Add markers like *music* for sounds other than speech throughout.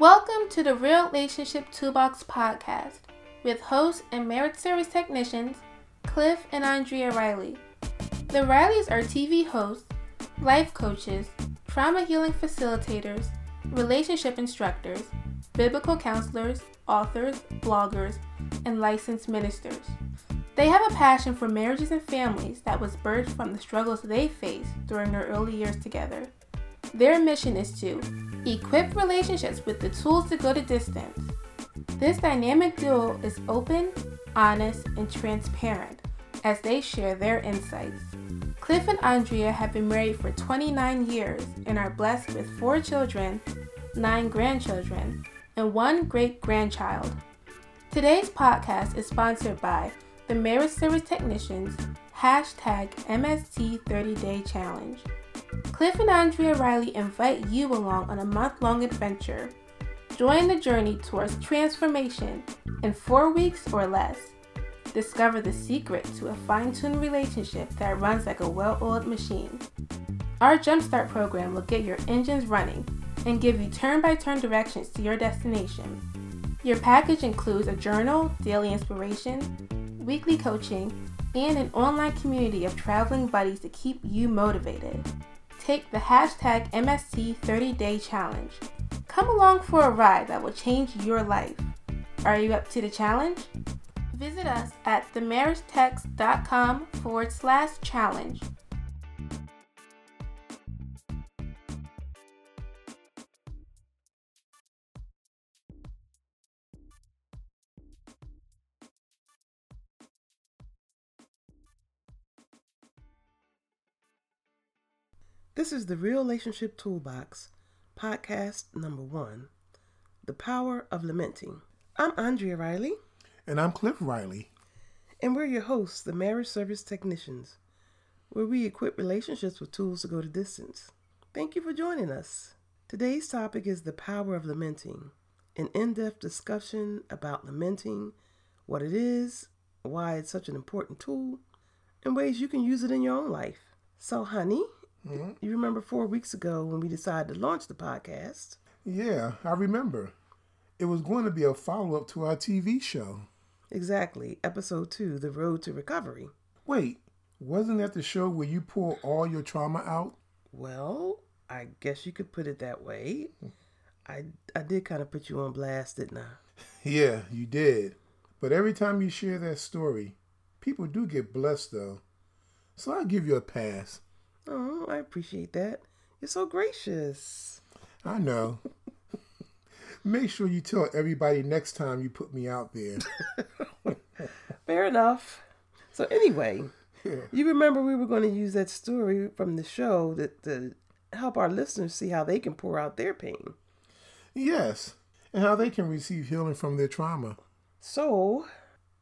Welcome to the Real Relationship Toolbox podcast with hosts and marriage service technicians Cliff and Andrea Riley. The Rileys are TV hosts, life coaches, trauma healing facilitators, relationship instructors, biblical counselors, authors, bloggers, and licensed ministers. They have a passion for marriages and families that was birthed from the struggles they faced during their early years together. Their mission is to equip relationships with the tools to go the distance. This dynamic duo is open, honest, and transparent as they share their insights. Cliff and Andrea have been married for 29 years and are blessed with four children, nine grandchildren, and one great grandchild. Today's podcast is sponsored by the Marriage Service Technicians hashtag MST 30 Day Challenge. Cliff and Andrea Riley invite you along on a month long adventure. Join the journey towards transformation in four weeks or less. Discover the secret to a fine tuned relationship that runs like a well oiled machine. Our Jumpstart program will get your engines running and give you turn by turn directions to your destination. Your package includes a journal, daily inspiration, weekly coaching, and an online community of traveling buddies to keep you motivated. Take the hashtag MST 30 Day Challenge. Come along for a ride that will change your life. Are you up to the challenge? Visit us at themarriagetechs.com forward slash challenge. This is the Real Relationship Toolbox, podcast number one The Power of Lamenting. I'm Andrea Riley. And I'm Cliff Riley. And we're your hosts, the Marriage Service Technicians, where we equip relationships with tools to go the distance. Thank you for joining us. Today's topic is the power of lamenting, an in depth discussion about lamenting, what it is, why it's such an important tool, and ways you can use it in your own life. So, honey, mm-hmm. you remember four weeks ago when we decided to launch the podcast? Yeah, I remember. It was going to be a follow up to our TV show. Exactly. Episode two, The Road to Recovery. Wait, wasn't that the show where you pull all your trauma out? Well, I guess you could put it that way. I, I did kind of put you on blast, didn't I? *laughs* Yeah, you did. But every time you share that story, people do get blessed, though. So I'll give you a pass. Oh, I appreciate that. You're so gracious. I know. Make sure you tell everybody next time you put me out there. *laughs* Fair enough. So anyway, yeah. you remember we were going to use that story from the show that to help our listeners see how they can pour out their pain. Yes, and how they can receive healing from their trauma. So,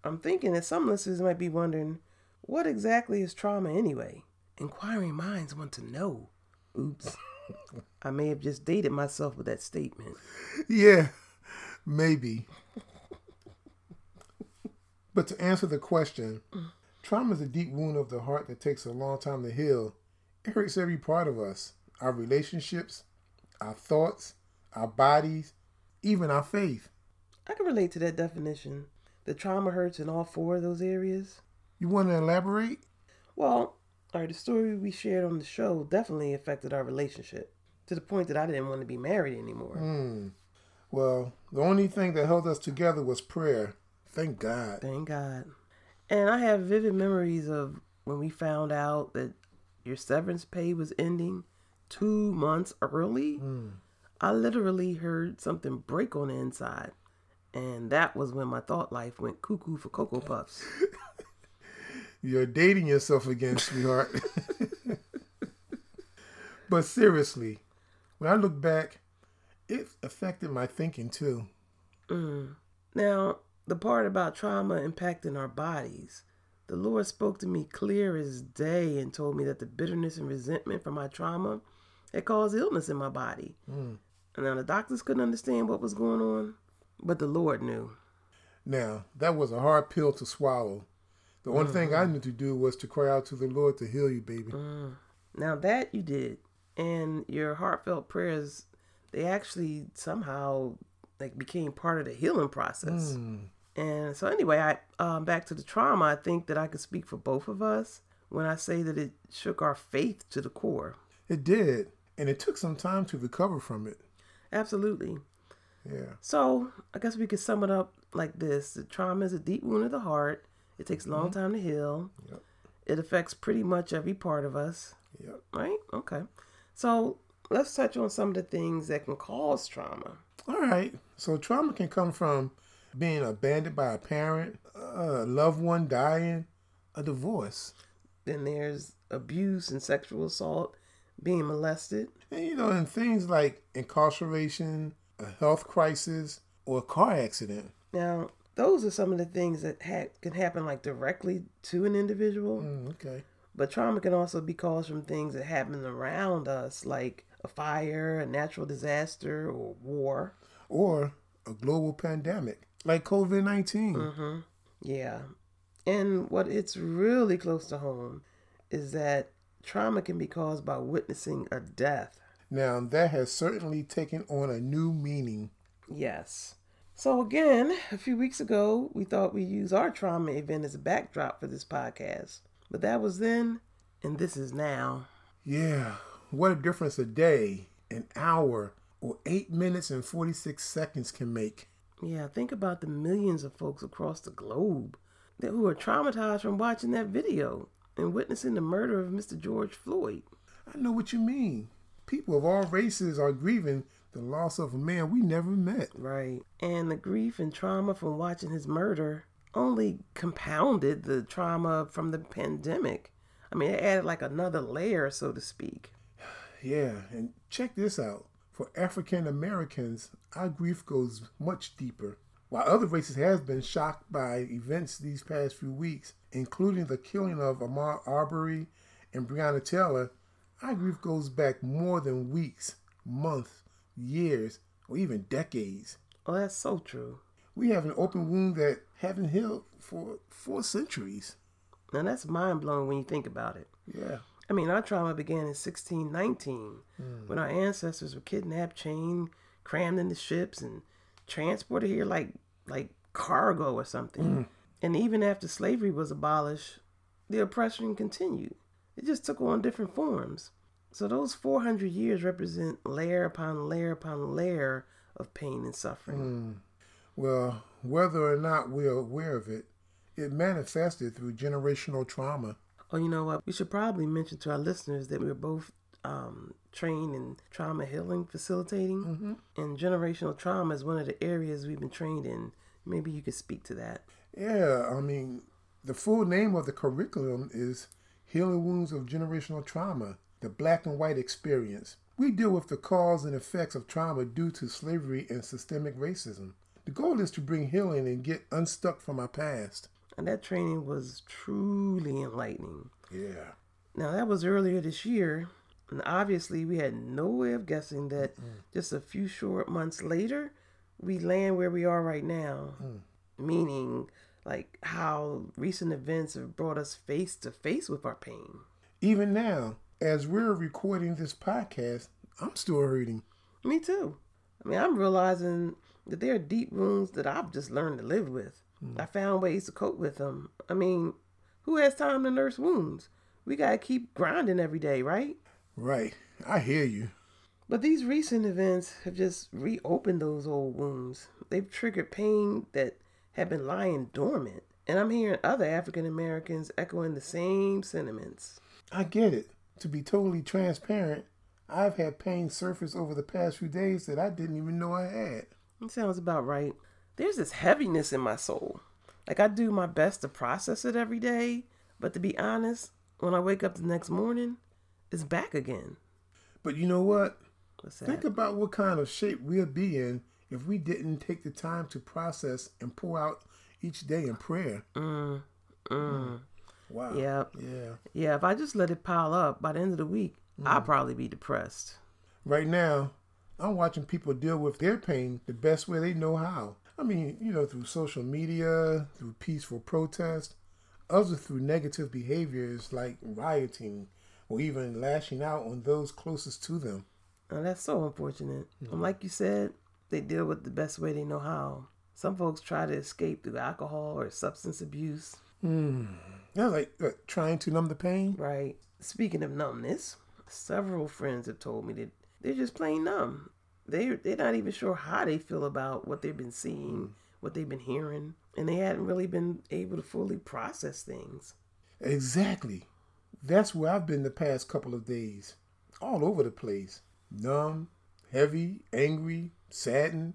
I'm thinking that some listeners might be wondering, what exactly is trauma anyway? Inquiring minds want to know. Oops. *laughs* I may have just dated myself with that statement. Yeah, maybe. but to answer the question, trauma is a deep wound of the heart that takes a long time to heal. It hurts every part of us our relationships, our thoughts, our bodies, even our faith. I can relate to that definition. The trauma hurts in all four of those areas. You want to elaborate? Well, all right, the story we shared on the show definitely affected our relationship to the point that I didn't want to be married anymore. Mm. Well, the only thing that held us together was prayer. Thank God. Thank God. And I have vivid memories of when we found out that your severance pay was ending two months early. Mm. I literally heard something break on the inside. And that was when my thought life went cuckoo for Cocoa Puffs. *laughs* You're dating yourself again, sweetheart. *laughs* but seriously, when I look back, it affected my thinking too. Mm. Now, the part about trauma impacting our bodies, the Lord spoke to me clear as day and told me that the bitterness and resentment from my trauma had caused illness in my body. Mm. And now the doctors couldn't understand what was going on, but the Lord knew. Now, that was a hard pill to swallow. The mm-hmm. only thing I mm-hmm. knew to do was to cry out to the Lord to heal you, baby. Mm. Now that you did, and your heartfelt prayers they actually somehow like became part of the healing process. Mm. And so anyway, I um, back to the trauma. I think that I can speak for both of us when I say that it shook our faith to the core. It did, and it took some time to recover from it. Absolutely. Yeah. So I guess we could sum it up like this: the trauma is a deep wound of the heart. It takes a long mm-hmm. time to heal. Yep. It affects pretty much every part of us, Yep. right? Okay. So let's touch on some of the things that can cause trauma. All right. So trauma can come from being abandoned by a parent, a loved one dying, a divorce. Then there's abuse and sexual assault, being molested. And you know, and things like incarceration, a health crisis, or a car accident. Now, those are some of the things that ha- can happen like directly to an individual. Mm, okay. But trauma can also be caused from things that happen around us, like a fire, a natural disaster, or war. Or a global pandemic like COVID 19. Mm-hmm. Yeah. And what it's really close to home is that trauma can be caused by witnessing a death. Now, that has certainly taken on a new meaning. Yes. So, again, a few weeks ago, we thought we'd use our trauma event as a backdrop for this podcast. But that was then, and this is now. Yeah, what a difference a day, an hour, or 8 minutes and 46 seconds can make. Yeah, think about the millions of folks across the globe that who are traumatized from watching that video and witnessing the murder of Mr. George Floyd. I know what you mean. People of all races are grieving the loss of a man we never met. Right. And the grief and trauma from watching his murder only compounded the trauma from the pandemic. I mean, it added like another layer, so to speak. *sighs* Yeah, and check this out. For African Americans, our grief goes much deeper. While other races have been shocked by events these past few weeks, including the killing of Ahmaud Arbery and Breonna Taylor, our grief goes back more than weeks, months, years, or even decades. Oh, that's so true. We have an open wound that haven't healed for four centuries. Now that's mind blowing when you think about it. Yeah. I mean, our trauma began in 1619 hmm. when our ancestors were kidnapped, chained, crammed into ships, and transported here like like cargo or something. Hmm. And even after slavery was abolished, the oppression continued. It just took on different forms. So those 400 years represent layer upon layer upon layer of pain and suffering. Well, whether or not we're aware of it, it manifested through generational trauma. Oh, you know what? We should probably mention to our listeners that we're both um, trained in trauma healing facilitating, and generational trauma is one of the areas we've been trained in. Maybe you could speak to that. Yeah, I mean, the full name of the curriculum is Healing Wounds of Generational Trauma, the Black and White Experience. We deal with the cause and effects of trauma due to slavery and systemic racism. The goal is to bring healing and get unstuck from our past. And that training was truly enlightening. Yeah. Now, that was earlier this year, and obviously, we had no way of guessing that just a few short months later, we land where we are right now. Mm. Meaning, like, how recent events have brought us face to face with our pain. Even now, as we're recording this podcast, I'm still hurting. Me too. I mean, I'm realizing that there are deep wounds that I've just learned to live with. Mm. I found ways to cope with them. I mean, who has time to nurse wounds? We got to keep grinding every day, right? Right. I hear you. But these recent events have just reopened those old wounds. They've triggered pain that had been lying dormant. And I'm hearing other African Americans echoing the same sentiments. I get it. To be totally transparent, I've had pain surface over the past few days that I didn't even know I had. It sounds about right. There's this heaviness in my soul. Like I do my best to process it every day, but to be honest, when I wake up the next morning, it's back again. But you know what? Think about what kind of shape we'd be in if we didn't take the time to process and pour out each day in prayer. Mm, mm. Wow. Yeah, Yeah. yeah. If I just let it pile up, by the end of the week, I'll mm-hmm. probably be depressed. Right now, I'm watching people deal with their pain the best way they know how. I mean, you know, through social media, through peaceful protest, others through negative behaviors like rioting or even lashing out on those closest to them. Now, that's so unfortunate. And mm-hmm. like you said, they deal with the best way they know how. Some folks try to escape through alcohol or substance abuse. Hmm. That's like what, trying to numb the pain. Right. Speaking of numbness, several friends have told me that they're just plain numb. They they're not even sure how they feel about what they've been seeing, what they've been hearing, and they hadn't really been able to fully process things. Exactly. That's where I've been the past couple of days. All over the place. Numb, heavy, angry, saddened,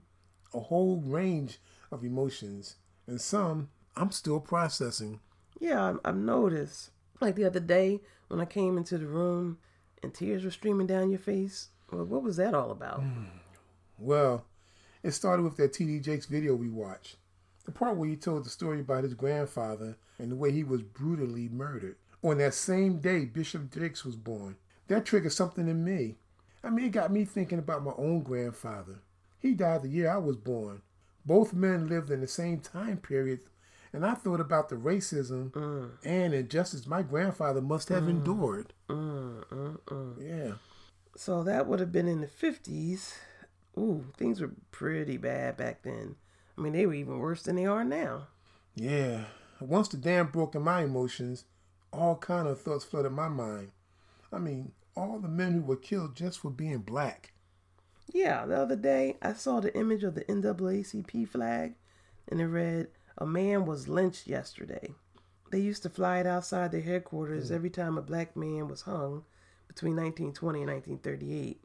a whole range of emotions. And some I'm still processing. Yeah, I- I've noticed. Like the other day when I came into the room and tears were streaming down your face. Well, what was that all about? Hmm. Well, it started with that TD Jakes video we watched. The part where he told the story about his grandfather and the way he was brutally murdered. On that same day, Bishop Jakes was born. That triggered something in me. I mean, it got me thinking about my own grandfather. He died the year I was born. Both men lived in the same time period, and I thought about the racism mm. and injustice my grandfather must have mm. endured. Mm, yeah. So that would have been in the 50s. Ooh, things were pretty bad back then. I mean, they were even worse than they are now. Yeah. Once the dam broke in my emotions, all kind of thoughts flooded my mind. I mean, all the men who were killed just for being black. Yeah, the other day I saw the image of the NAACP flag and it read, A man was lynched yesterday. They used to fly it outside their headquarters mm. every time a black man was hung between 1920 and 1938.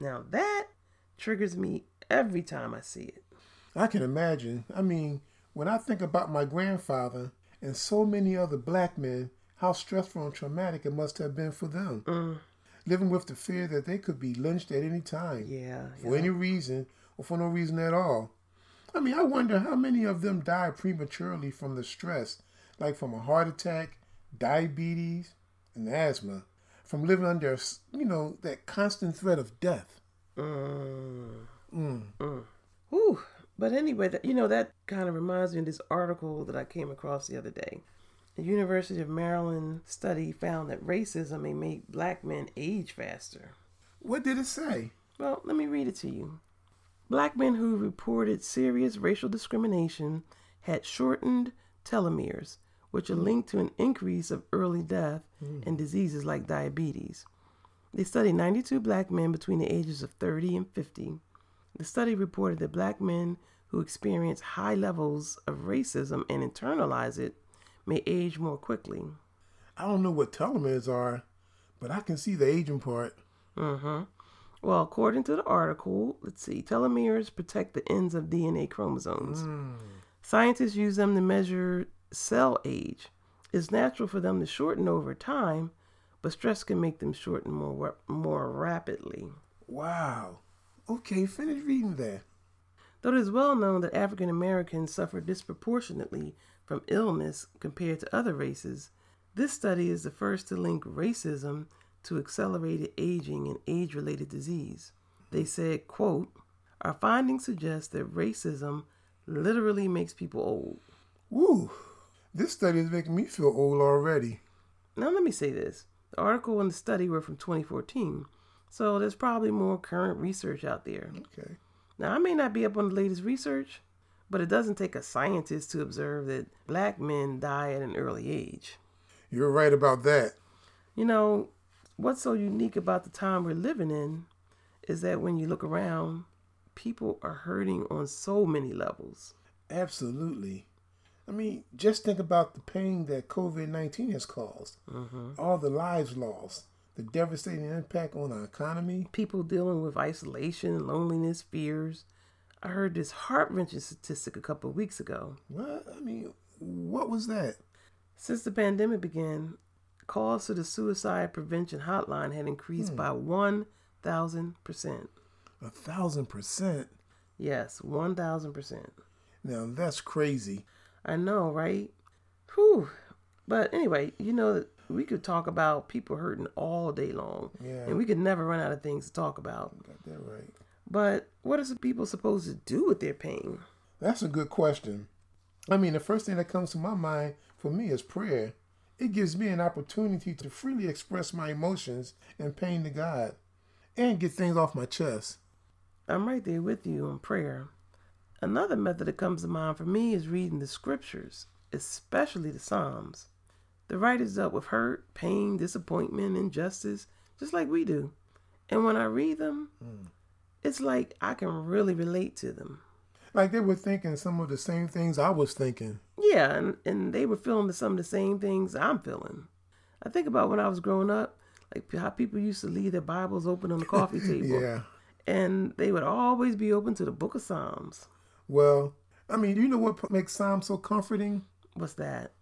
Now that triggers me every time I see it. I can imagine. I mean, when I think about my grandfather and so many other black men, how stressful and traumatic it must have been for them. Mm. Living with the fear that they could be lynched at any time. Yeah, for any reason or for no reason at all. I mean, I wonder how many of them die prematurely from the stress, like from a heart attack, diabetes, and asthma, from living under, you know, that constant threat of death. Mm. Mm. Mm. Whew. But anyway, that, you know, that kind of reminds me of this article that I came across the other day. The University of Maryland study found that racism may make black men age faster. What did it say? Well, let me read it to you. Black men who reported serious racial discrimination had shortened telomeres, which are linked to an increase of early death and diseases like diabetes. They studied 92 black men between the ages of 30 and 50. The study reported that black men who experience high levels of racism and internalize it may age more quickly. I don't know what telomeres are, but I can see the aging part. Mm-hmm. Well, according to the article, let's see, telomeres protect the ends of DNA chromosomes. Hmm. Scientists use them to measure cell age. It's natural for them to shorten over time, but stress can make them shorten more more rapidly. Wow. Okay, finish reading that. Though it is well known that African Americans suffer disproportionately from illness compared to other races, this study is the first to link racism to accelerated aging and age-related disease. They said, quote, Our findings suggest that racism literally makes people old. Woo. This study is making me feel old already. Now, let me say this the article and the study were from 2014, so there's probably more current research out there. Okay. Now, I may not be up on the latest research, but it doesn't take a scientist to observe that black men die at an early age. You're right about that. You know, what's so unique about the time we're living in is that when you look around, people are hurting on so many levels. Absolutely. I mean, just think about the pain that COVID 19 has caused, mm-hmm. all the lives lost, the devastating impact on our economy. People dealing with isolation, loneliness, fears. I heard this heart wrenching statistic a couple of weeks ago. What? I mean, what was that? Since the pandemic began, calls to the suicide prevention hotline had increased hmm. by 1,000%. A thousand percent. Yes, 1,000%. Now, that's crazy. I know, right? Whew. But anyway, you know, we could talk about people hurting all day long. Yeah. And we could never run out of things to talk about. Got that right. But what are some people supposed to do with their pain? That's a good question. I mean, the first thing that comes to my mind for me is prayer. It gives me an opportunity to freely express my emotions and pain to God. and get things off my chest. I'm right there with you in prayer. Another method that comes to mind for me is reading the scriptures, especially the Psalms. The writers dealt with hurt, pain, disappointment, injustice, just like we do. And when I read them, mm. it's like I can really relate to them. Like they were thinking some of the same things I was thinking. Yeah, and, and they were feeling some of the same things I'm feeling. I think about when I was growing up, like how people used to leave their Bibles open on the coffee *laughs* table. yeah. And they would always be open to the book of Psalms. Well, I mean, you know what makes Psalms so comforting? What's that?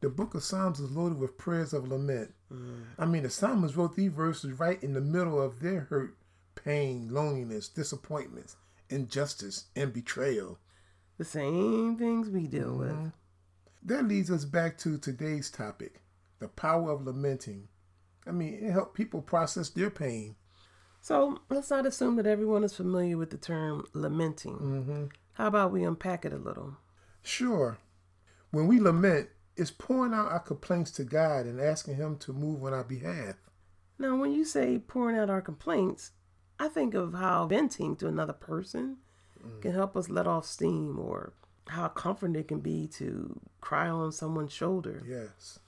The book of Psalms is loaded with prayers of lament. Mm. I mean, the psalmist wrote these verses right in the middle of their hurt, pain, loneliness, disappointments, injustice, and betrayal. The same things we deal mm-hmm. with. That leads us back to today's topic the power of lamenting. I mean, it helps people process their pain. So let's not assume that everyone is familiar with the term lamenting. Mm-hmm. How about we unpack it a little? Sure. When we lament, it's pouring out our complaints to God and asking Him to move on our behalf. Now, when you say pouring out our complaints, I think of how venting to another person mm. can help us let off steam or how comforting it can be to cry on someone's shoulder. Yes.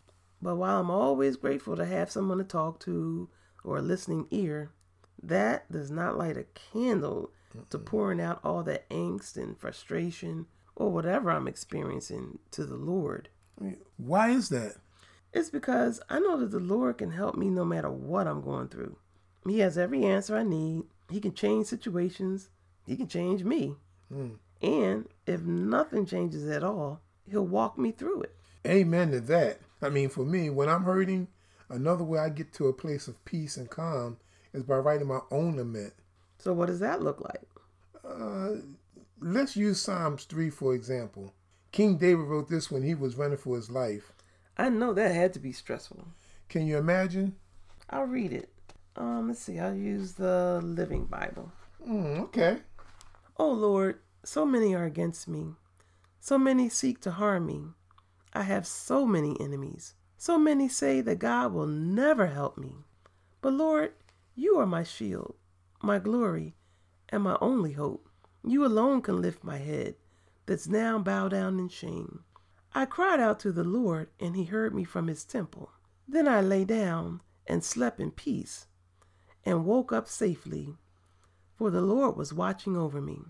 But while I'm always grateful to have someone to talk to or a listening ear, that does not light a candle Mm-mm. to pouring out all that angst and frustration or whatever I'm experiencing to the Lord. Why is that? It's because I know that the Lord can help me no matter what I'm going through. He has every answer I need. He can change situations. He can change me. Mm. And if nothing changes at all, He'll walk me through it. Amen to that. I mean, for me, when I'm hurting, another way I get to a place of peace and calm is by writing my own lament. So, what does that look like? Uh, let's use Psalms 3 for example. King David wrote this when he was running for his life. I know that had to be stressful. Can you imagine? I'll read it. Um, let's see. I'll use the Living Bible. Mm, okay. Oh Lord, so many are against me. So many seek to harm me. I have so many enemies. So many say that God will never help me. But Lord, you are my shield, my glory, and my only hope. You alone can lift my head that's now bowed down in shame. I cried out to the Lord, and he heard me from his temple. Then I lay down and slept in peace, and woke up safely, for the Lord was watching over me.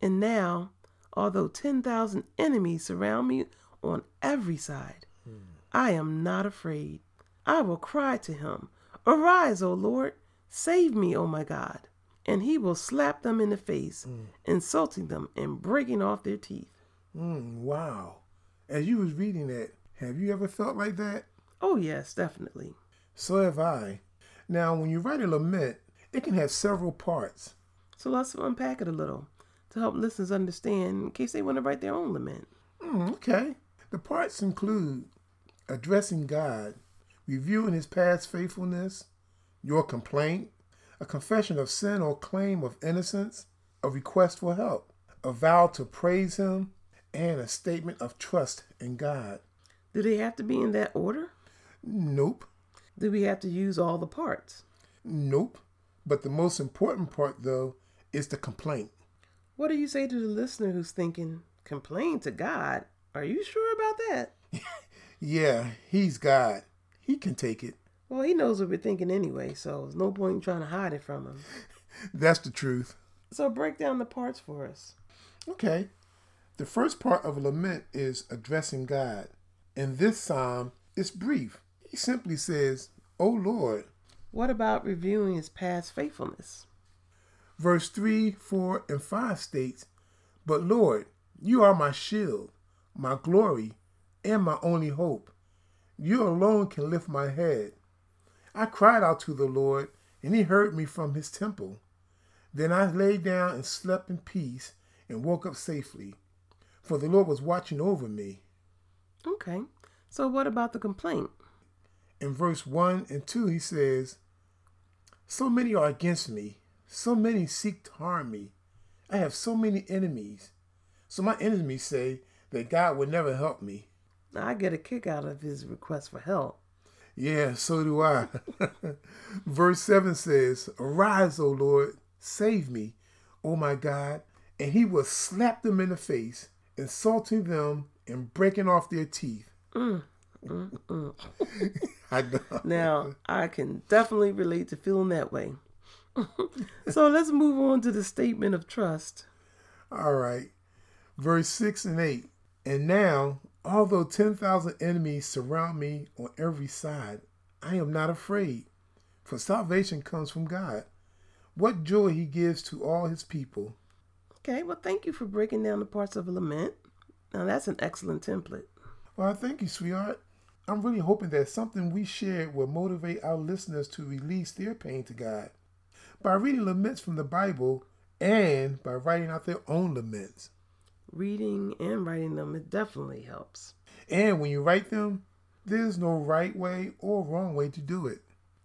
And now, although 10,000 enemies surround me on every side, hmm. I am not afraid. I will cry to him, Arise, O Lord, save me, O my God and he will slap them in the face, mm. insulting them and breaking off their teeth. Mm, wow. As you was reading that, have you ever felt like that? Oh yes, definitely. So have I. Now, when you write a lament, it can have several parts. So let's unpack it a little to help listeners understand in case they want to write their own lament. Mm, okay. The parts include addressing God, reviewing his past faithfulness, your complaint, a confession of sin or claim of innocence, a request for help, a vow to praise Him, and a statement of trust in God. Do they have to be in that order? Nope. Do we have to use all the parts? Nope. But the most important part, though, is the complaint. What do you say to the listener who's thinking, complain to God? Are you sure about that? *laughs* yeah, He's God. He can take it. Well, he knows what we're thinking anyway, so there's no point in trying to hide it from him. *laughs* That's the truth. So break down the parts for us. Okay. The first part of a lament is addressing God. In this psalm, it's brief. He simply says, O Lord. What about reviewing his past faithfulness? Verse 3, 4, and 5 states, But Lord, you are my shield, my glory, and my only hope. You alone can lift my head. I cried out to the Lord, and he heard me from his temple. Then I lay down and slept in peace and woke up safely, for the Lord was watching over me. Okay, so what about the complaint? In verse 1 and 2, he says, So many are against me, so many seek to harm me. I have so many enemies. So my enemies say that God would never help me. I get a kick out of his request for help. Yeah, so do I. *laughs* Verse 7 says, Arise, O Lord, save me, O my God. And he will slap them in the face, insulting them and breaking off their teeth. Mm, mm, mm. *laughs* I know. Now, I can definitely relate to feeling that way. *laughs* so let's move on to the statement of trust. All right. Verse 6 and 8. And now, although 10,000 enemies surround me on every side, I am not afraid, for salvation comes from God. What joy he gives to all his people. Okay, well, thank you for breaking down the parts of a lament. Now, that's an excellent template. Well, thank you, sweetheart. I'm really hoping that something we shared will motivate our listeners to release their pain to God by reading laments from the Bible and by writing out their own laments. Reading and writing them, it definitely helps. And when you write them, there's no right way or wrong way to do it.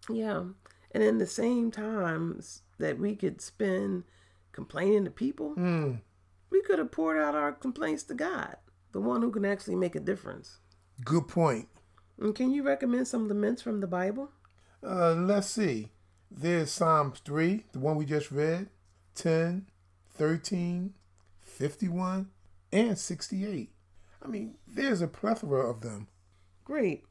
Yeah. And in the same times that we could spend complaining to people, mm. we could have poured out our complaints to God, the one who can actually make a difference. Good point. And can you recommend some laments from the Bible? Uh, let's see. There's Psalms 3, the one we just read, 10, 13, 51, and 68. I mean, there's a plethora of them. Great.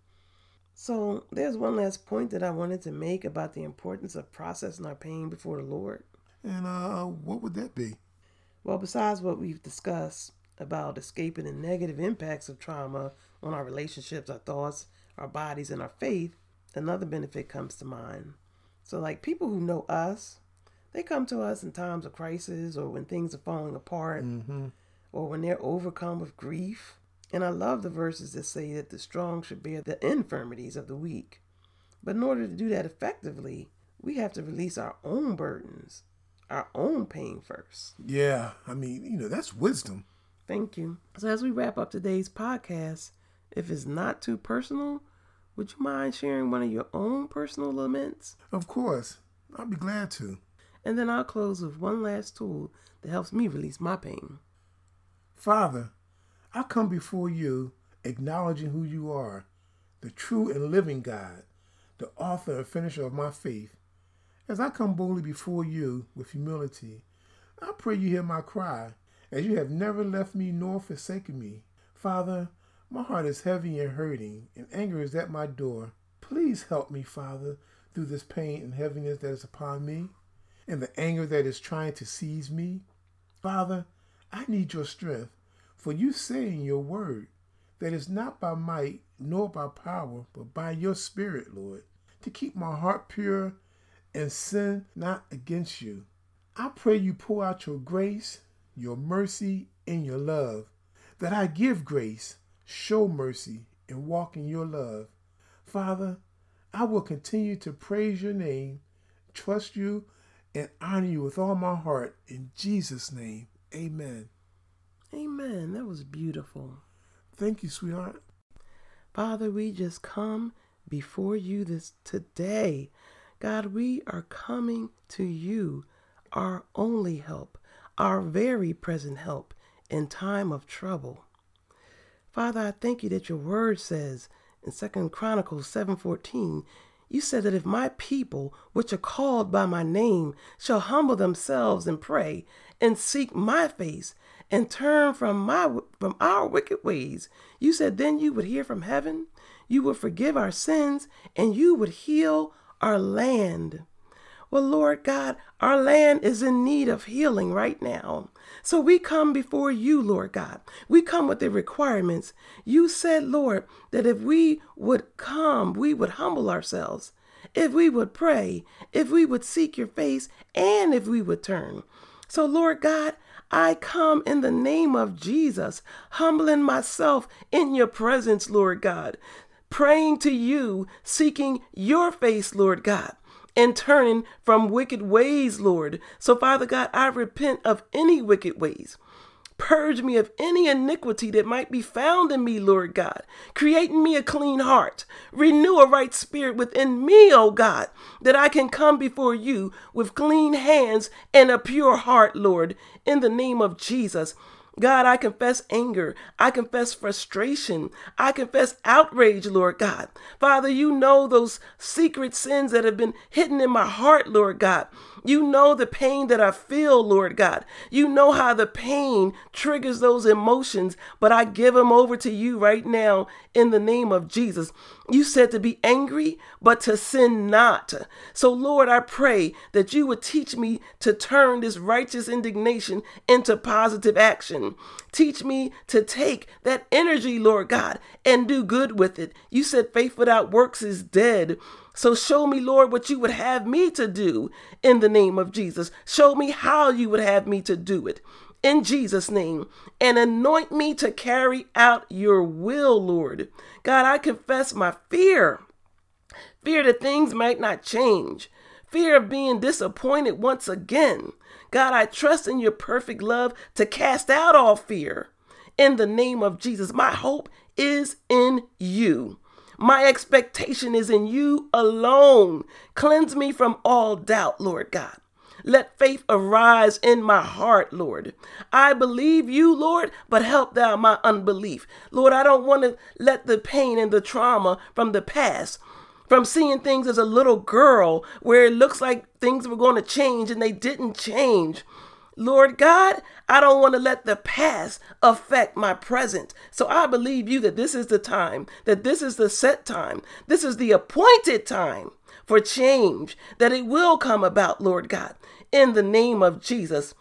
So, there's one last point that I wanted to make about the importance of processing our pain before the Lord. And uh, what would that be? Well, besides what we've discussed about escaping the negative impacts of trauma on our relationships, our thoughts, our bodies, and our faith, another benefit comes to mind. So, like people who know us, they come to us in times of crisis or when things are falling apart mm-hmm. or when they're overcome with grief. And I love the verses that say that the strong should bear the infirmities of the weak. But in order to do that effectively, we have to release our own burdens, our own pain first. Yeah, I mean, you know, that's wisdom. Thank you. So, as we wrap up today's podcast, if it's not too personal, would you mind sharing one of your own personal laments? Of course. I'll be glad to. And then I'll close with one last tool that helps me release my pain. Father, I come before you acknowledging who you are, the true and living God, the author and finisher of my faith. As I come boldly before you with humility, I pray you hear my cry, as you have never left me nor forsaken me. Father, my heart is heavy and hurting, and anger is at my door. Please help me, Father, through this pain and heaviness that is upon me, and the anger that is trying to seize me. Father, I need your strength, for you say in your word that it's not by might nor by power, but by your Spirit, Lord, to keep my heart pure and sin not against you. I pray you pour out your grace, your mercy, and your love, that I give grace show mercy, and walk in your love. Father, I will continue to praise your name, trust you, and honor you with all my heart. In Jesus' name, amen. Amen. That was beautiful. Thank you, sweetheart. Father, we just come before you this today. God, we are coming to you, our only help, our very present help in time of trouble. Father, I thank you that your word says in Second Chronicles 7:14, you said that if my people, which are called by my name, shall humble themselves and pray and seek my face and turn from my from our wicked ways, you said then you would hear from heaven, you would forgive our sins, and you would heal our land. Well, Lord God, our land is in need of healing right now. So we come before you, Lord God. We come with the requirements. You said, Lord, that if we would come, we would humble ourselves. If we would pray, if we would seek your face, and if we would turn. So, Lord God, I come in the name of Jesus, humbling myself in your presence, Lord God, praying to you, seeking your face, Lord God and turning from wicked ways, Lord. So, Father God, I repent of any wicked ways. Purge me of any iniquity that might be found in me, Lord God. Create in me a clean heart. Renew a right spirit within me, O God, that I can come before you with clean hands and a pure heart, Lord, in the name of Jesus. God, I confess anger. I confess frustration. I confess outrage, Lord God. Father, you know those secret sins that have been hidden in my heart, Lord God. You know the pain that I feel, Lord God. You know how the pain triggers those emotions, but I give them over to you right now in the name of Jesus. You said to be angry, but to sin not. So, Lord, I pray that you would teach me to turn this righteous indignation into positive action. Teach me to take that energy, Lord God, and do good with it. You said faith without works is dead. So show me, Lord, what you would have me to do in the name of Jesus. Show me how you would have me to do it in Jesus' name and anoint me to carry out your will, Lord. God, I confess my fear fear that things might not change, fear of being disappointed once again. God, I trust in your perfect love to cast out all fear. In the name of Jesus, my hope is in you. My expectation is in you alone. Cleanse me from all doubt, Lord God. Let faith arise in my heart, Lord. I believe you, Lord, but help thou my unbelief. Lord, I don't want to let the pain and the trauma from the past, from seeing things as a little girl where it looks like things were going to change and they didn't change. Lord God, I don't want to let the past affect my present. So I believe you that this is the time, that this is the set time, this is the appointed time for change, that it will come about, Lord God, in the name of Jesus.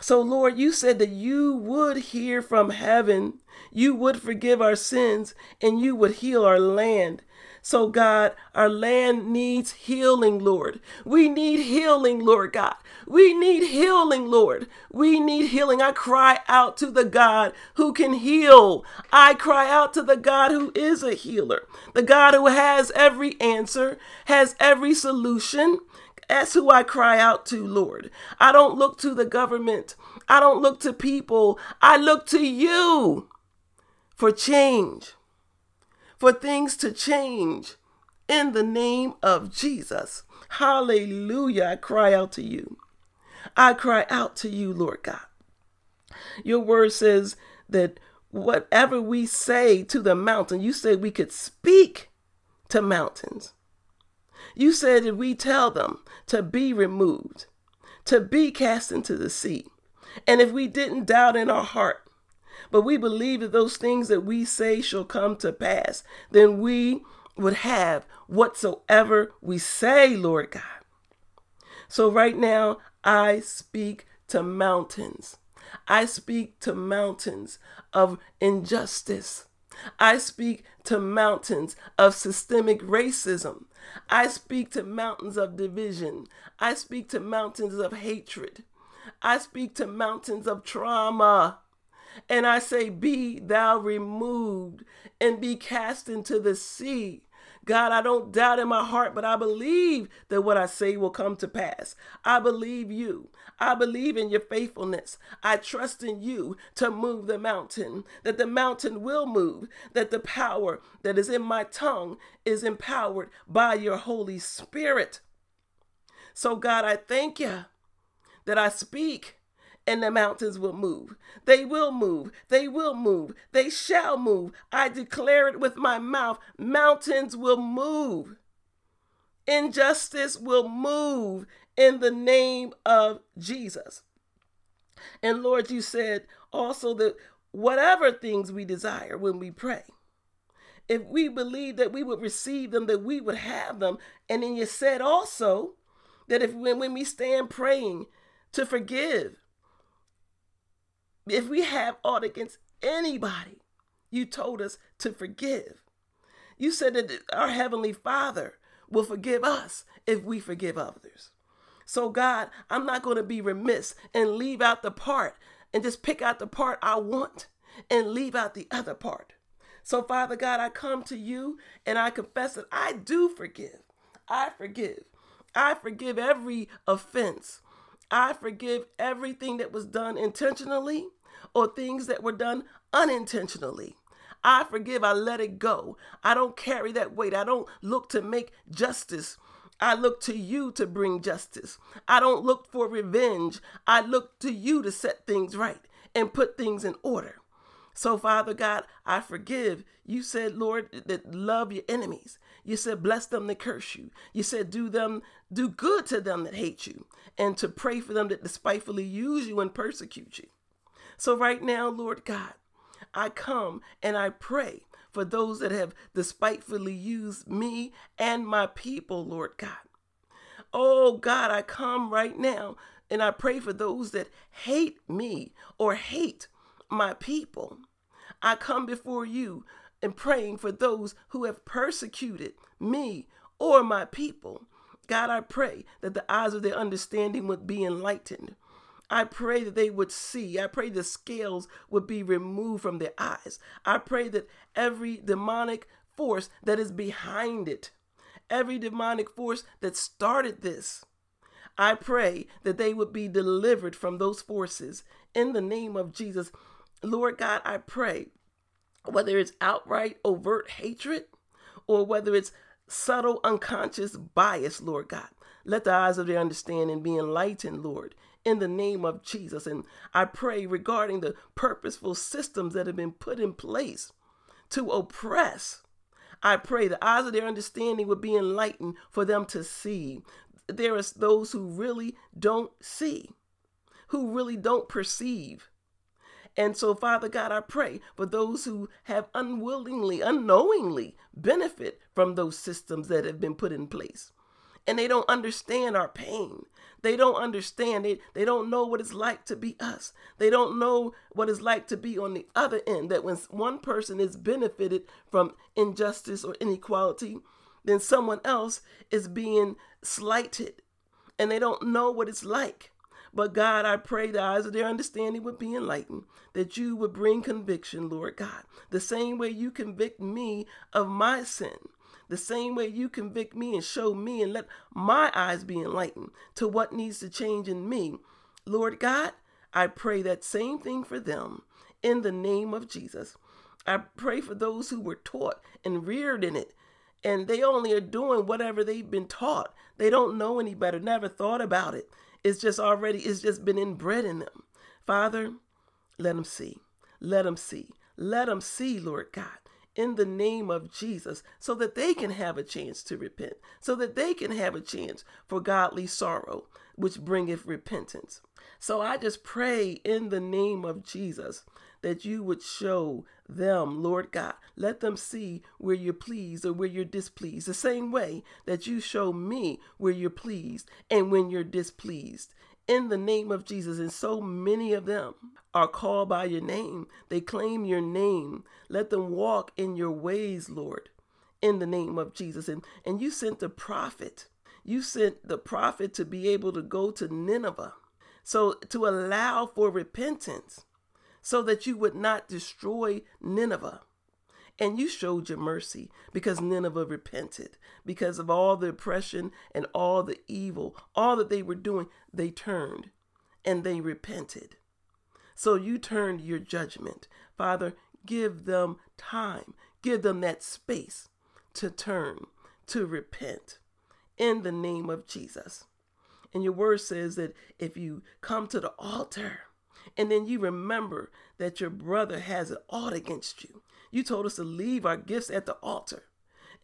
So, Lord, you said that you would hear from heaven, you would forgive our sins, and you would heal our land. So, God, our land needs healing, Lord. We need healing, Lord God. We need healing, Lord. We need healing. I cry out to the God who can heal. I cry out to the God who is a healer, the God who has every answer, has every solution. That's who I cry out to, Lord. I don't look to the government. I don't look to people. I look to you for change for things to change in the name of Jesus. Hallelujah. I cry out to you. I cry out to you, Lord God. Your word says that whatever we say to the mountain, you said we could speak to mountains. You said that we tell them to be removed, to be cast into the sea. And if we didn't doubt in our heart, but we believe that those things that we say shall come to pass, then we would have whatsoever we say, Lord God. So right now, I speak to mountains. I speak to mountains of injustice. I speak to mountains of systemic racism. I speak to mountains of division. I speak to mountains of hatred. I speak to mountains of trauma. And I say, Be thou removed and be cast into the sea. God, I don't doubt in my heart, but I believe that what I say will come to pass. I believe you. I believe in your faithfulness. I trust in you to move the mountain, that the mountain will move, that the power that is in my tongue is empowered by your Holy Spirit. So, God, I thank you that I speak and the mountains will move. They will move. They will move. They shall move. I declare it with my mouth. Mountains will move. Injustice will move in the name of Jesus. And Lord, you said also that whatever things we desire when we pray, if we believe that we would receive them, that we would have them. And then you said also that if when, when we stand praying to forgive, if we have aught against anybody, you told us to forgive. You said that our Heavenly Father will forgive us if we forgive others. So, God, I'm not going to be remiss and leave out the part and just pick out the part I want and leave out the other part. So, Father God, I come to you and I confess that I do forgive. I forgive. I forgive every offense. I forgive everything that was done intentionally or things that were done unintentionally. I forgive, I let it go. I don't carry that weight. I don't look to make justice. I look to you to bring justice. I don't look for revenge. I look to you to set things right and put things in order. So, Father God, I forgive. You said, Lord, that love your enemies. You said, bless them that curse you. You said, do them, do good to them that hate you, and to pray for them that despitefully use you and persecute you. So, right now, Lord God, I come and I pray for those that have despitefully used me and my people, Lord God. Oh God, I come right now and I pray for those that hate me or hate my people. I come before you and praying for those who have persecuted me or my people. God, I pray that the eyes of their understanding would be enlightened. I pray that they would see. I pray the scales would be removed from their eyes. I pray that every demonic force that is behind it, every demonic force that started this, I pray that they would be delivered from those forces in the name of Jesus. Lord God, I pray, whether it's outright overt hatred or whether it's subtle unconscious bias, Lord God, let the eyes of their understanding be enlightened, Lord, in the name of Jesus. And I pray regarding the purposeful systems that have been put in place to oppress. I pray the eyes of their understanding would be enlightened for them to see there is those who really don't see, who really don't perceive. And so, Father God, I pray for those who have unwillingly, unknowingly benefit from those systems that have been put in place. And they don't understand our pain. They don't understand it. They don't know what it's like to be us. They don't know what it's like to be on the other end. That when one person is benefited from injustice or inequality, then someone else is being slighted and they don't know what it's like. But God, I pray the eyes of their understanding would be enlightened, that you would bring conviction, Lord God, the same way you convict me of my sin, the same way you convict me and show me and let my eyes be enlightened to what needs to change in me. Lord God, I pray that same thing for them in the name of Jesus. I pray for those who were taught and reared in it and they only are doing whatever they've been taught. They don't know any better, never thought about it. It's just already, it's just been inbred in them. Father, let them see. Let them see. Let them see, Lord God, in the name of Jesus, so that they can have a chance to repent, so that they can have a chance for godly sorrow, which bringeth repentance. So I just pray in the name of Jesus that you would show them, Lord God. Let them see where you're pleased or where you're displeased, the same way that you show me where you're pleased and when you're displeased. In the name of Jesus, and so many of them are called by your name. They claim your name. Let them walk in your ways, Lord, in the name of Jesus. And, and you sent the prophet. You sent the prophet to be able to go to Nineveh. So to allow for repentance so that you would not destroy Nineveh. And you showed your mercy because Nineveh repented. Because of all the oppression and all the evil, all that they were doing, they turned and they repented. So you turned your judgment. Father, give them time, give them that space to turn, to repent in the name of Jesus. And your word says that if you come to the altar, and then you remember that your brother has an ought against you. You told us to leave our gifts at the altar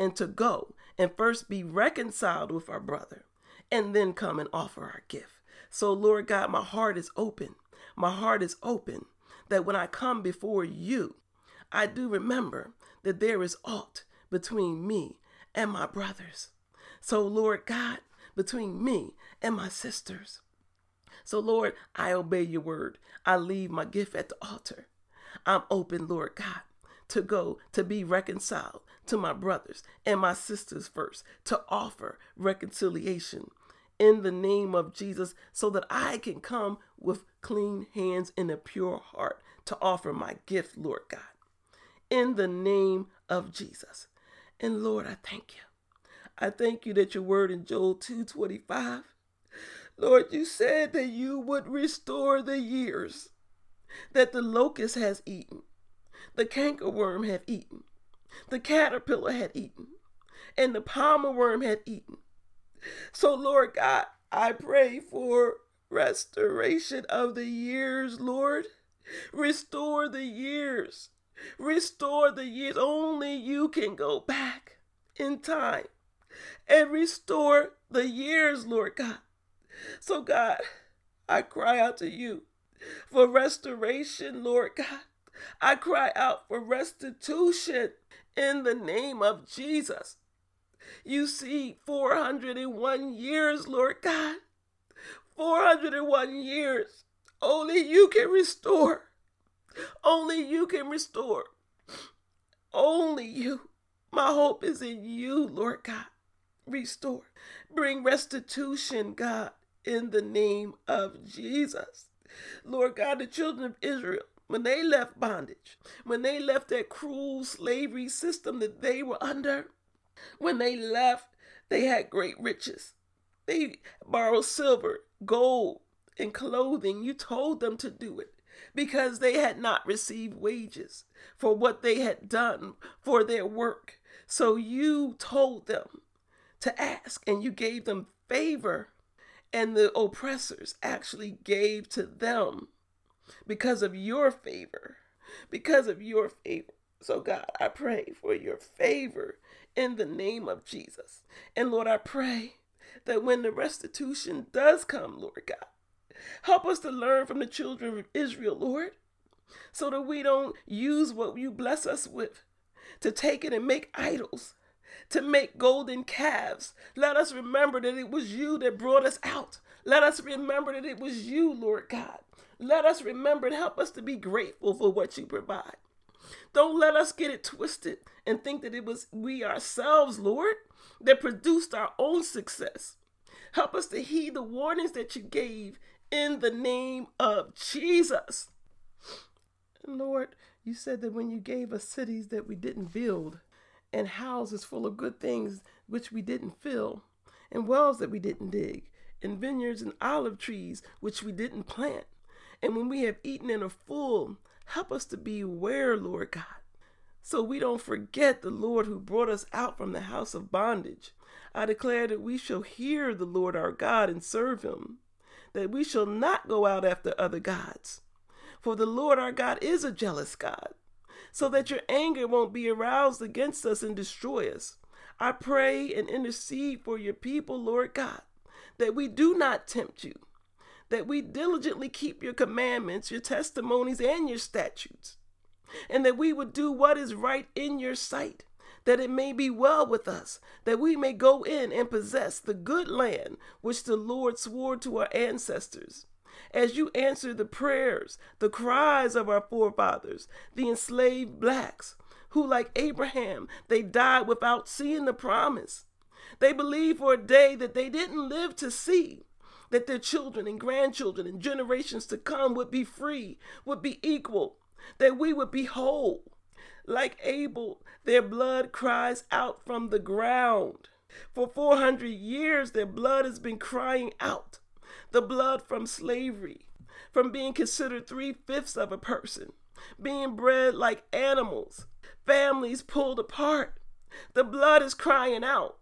and to go and first be reconciled with our brother and then come and offer our gift. So, Lord God, my heart is open. My heart is open that when I come before you, I do remember that there is aught between me and my brothers. So, Lord God, between me and my sisters, so, Lord, I obey your word. I leave my gift at the altar. I'm open, Lord God, to go to be reconciled to my brothers and my sisters first, to offer reconciliation in the name of Jesus so that I can come with clean hands and a pure heart to offer my gift, Lord God. In the name of Jesus. And Lord, I thank you. I thank you that your word in Joel 2:25 Lord, you said that you would restore the years that the locust has eaten, the cankerworm have eaten, the caterpillar had eaten, and the palmer worm had eaten. So, Lord God, I pray for restoration of the years, Lord, Restore the years. Restore the years. Only you can go back in time and restore the years, Lord God. So, God, I cry out to you for restoration, Lord God. I cry out for restitution in the name of Jesus. You see, 401 years, Lord God. 401 years. Only you can restore. Only you can restore. Only you. My hope is in you, Lord God. Restore. Bring restitution, God, in the name of Jesus. Lord God, the children of Israel, when they left bondage, when they left that cruel slavery system that they were under, when they left, they had great riches. They borrowed silver, gold, and clothing. You told them to do it because they had not received wages for what they had done for their work. So you told them to ask, and you gave them favor, and the oppressors actually gave to them because of your favor. Because of your favor. So, God, I pray for your favor in the name of Jesus. And Lord, I pray that when the restitution does come, Lord God, help us to learn from the children of Israel, Lord, so that we don't use what you bless us with to take it and make idols, to make golden calves. Let us remember that it was you that brought us out. Let us remember that it was you, Lord God. Let us remember and help us to be grateful for what you provide. Don't let us get it twisted and think that it was we ourselves, Lord, that produced our own success. Help us to heed the warnings that you gave in the name of Jesus. Lord, you said that when you gave us cities that we didn't build, and houses full of good things which we didn't fill, and wells that we didn't dig, and vineyards and olive trees which we didn't plant. And when we have eaten and are full, help us to be aware, Lord God, so we don't forget the Lord who brought us out from the house of bondage. I declare that we shall hear the Lord our God and serve him, that we shall not go out after other gods. For the Lord our God is a jealous God, so that your anger won't be aroused against us and destroy us. I pray and intercede for your people, Lord God, that we do not tempt you, that we diligently keep your commandments, your testimonies, and your statutes, and that we would do what is right in your sight, that it may be well with us, that we may go in and possess the good land which the Lord swore to our ancestors. As you answer the prayers, the cries of our forefathers, the enslaved blacks, who, like Abraham, they died without seeing the promise. They believed for a day that they didn't live to see, that their children and grandchildren and generations to come would be free, would be equal, that we would be whole. Like Abel, their blood cries out from the ground. For 400 years, their blood has been crying out. The blood from slavery, from being considered three fifths of a person, being bred like animals, families pulled apart. The blood is crying out.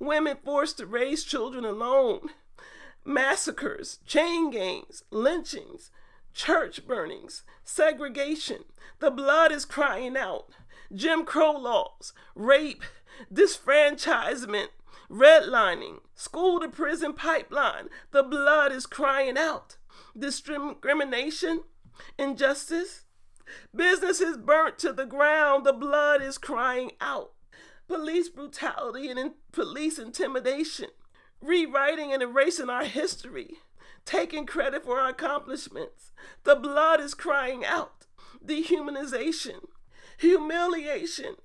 Women forced to raise children alone. Massacres, chain gangs, lynchings, church burnings, segregation. The blood is crying out. Jim Crow laws, rape, disfranchisement, redlining, school to prison pipeline. The blood is crying out. Discrimination, injustice, businesses burnt to the ground. The blood is crying out. Police brutality and in- police intimidation, rewriting and erasing our history, taking credit for our accomplishments. The blood is crying out. Dehumanization, humiliation,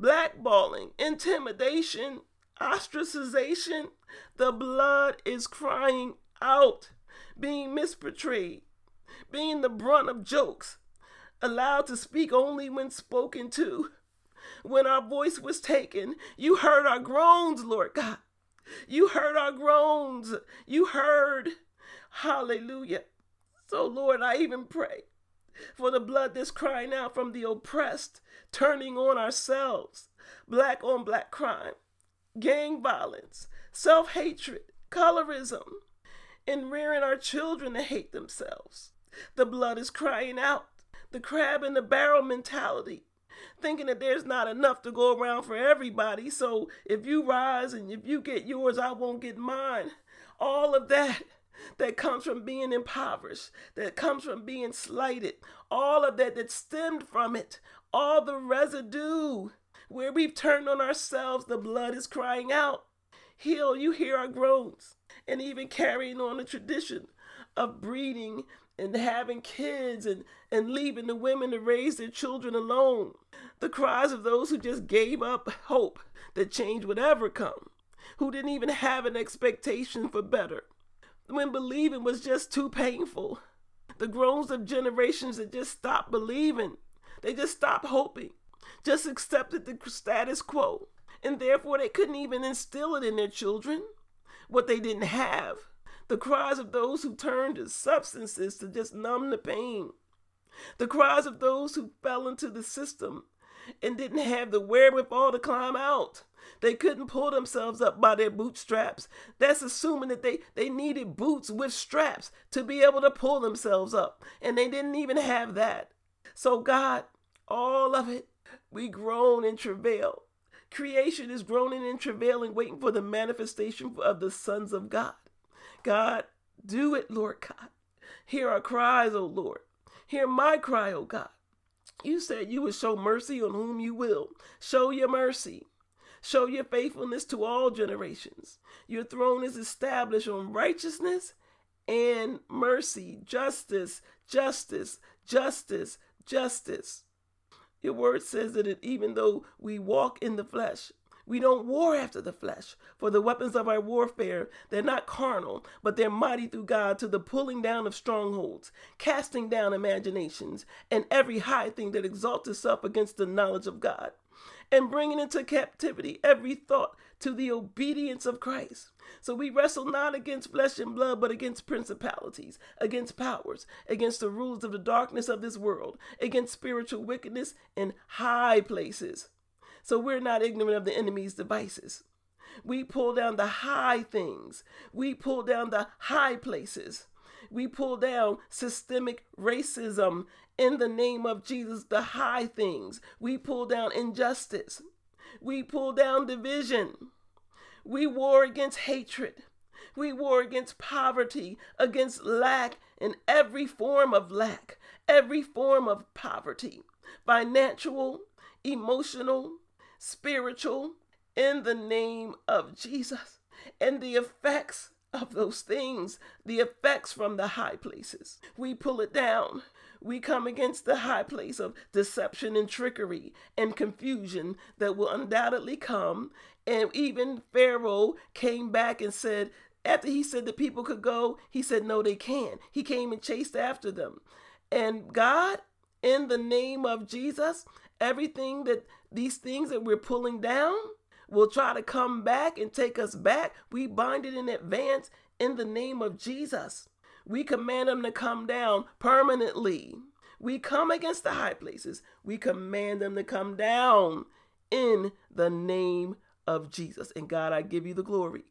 blackballing, intimidation, ostracization. The blood is crying out, being misportrayed, being the brunt of jokes, allowed to speak only when spoken to. When our voice was taken, you heard our groans, Lord God. You heard our groans. You heard. Hallelujah. So, Lord, I even pray for the blood that's crying out from the oppressed, turning on ourselves, black on black crime, gang violence, self hatred, colorism, and rearing our children to hate themselves. The blood is crying out. the crab in the barrel mentality, thinking that there's not enough to go around for everybody. So if you rise and if you get yours, I won't get mine. All of that that comes from being impoverished, that comes from being slighted, all of that that stemmed from it, all the residue where we've turned on ourselves, the blood is crying out. Heal, you hear our groans, and even carrying on the tradition of breeding and having kids and, and leaving the women to raise their children alone. The cries of those who just gave up hope that change would ever come, who didn't even have an expectation for better, when believing was just too painful. The groans of generations that just stopped believing, they just stopped hoping, just accepted the status quo, and therefore they couldn't even instill it in their children what they didn't have the cries of those who turned to substances to just numb the pain, the cries of those who fell into the system and didn't have the wherewithal to climb out. They couldn't pull themselves up by their bootstraps. That's assuming that they, they needed boots with straps to be able to pull themselves up. And they didn't even have that. So, God, all of it, we groan and travail. Creation is groaning and travailing, waiting for the manifestation of the sons of God. God, do it, Lord God. Hear our cries, O Lord. Hear my cry, O God. You said you would show mercy on whom you will. Show your mercy. Show your faithfulness to all generations. Your throne is established on righteousness and mercy, justice, justice, justice, justice. Your word says that even though we walk in the flesh, we don't war after the flesh, for the weapons of our warfare, they're not carnal, but they're mighty through God to the pulling down of strongholds, casting down imaginations, and every high thing that exalts itself against the knowledge of God, and bringing into captivity every thought to the obedience of Christ. So we wrestle not against flesh and blood, but against principalities, against powers, against the rules of the darkness of this world, against spiritual wickedness in high places. So we're not ignorant of the enemy's devices. We pull down the high things. We pull down the high places. We pull down systemic racism in the name of Jesus, the high things. We pull down injustice. We pull down division. We war against hatred. We war against poverty, against lack in every form of lack, every form of poverty, financial, emotional, spiritual in the name of Jesus. And the effects of those things, the effects from the high places, we pull it down. We come against the high place of deception and trickery and confusion that will undoubtedly come. And even Pharaoh came back and said, after he said the people could go, he said, No, they can't. He came and chased after them. And God, in the name of Jesus, everything that these things that we're pulling down will try to come back and take us back. We bind it in advance in the name of Jesus. We command them to come down permanently. We come against the high places. We command them to come down in the name of Jesus. And God, I give you the glory.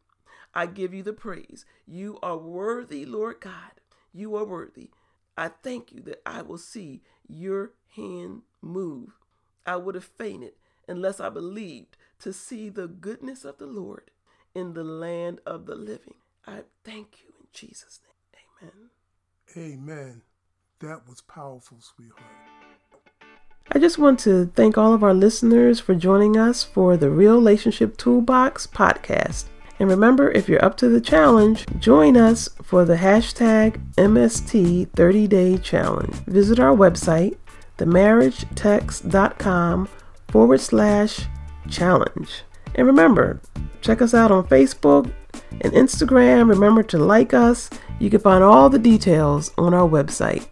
I give you the praise. You are worthy, Lord God. You are worthy. I thank you that I will see your hand move I would have fainted unless I believed to see the goodness of the Lord in the land of the living. I thank you in Jesus' name. Amen. Amen. That was powerful, sweetheart. I just want to thank all of our listeners for joining us for the Real Relationship Toolbox podcast. And remember, if you're up to the challenge, join us for the hashtag MST 30 Day Challenge. Visit our website, themarriagetechs.com forward slash challenge. And remember, check us out on Facebook and Instagram. Remember to like us. You can find all the details on our website.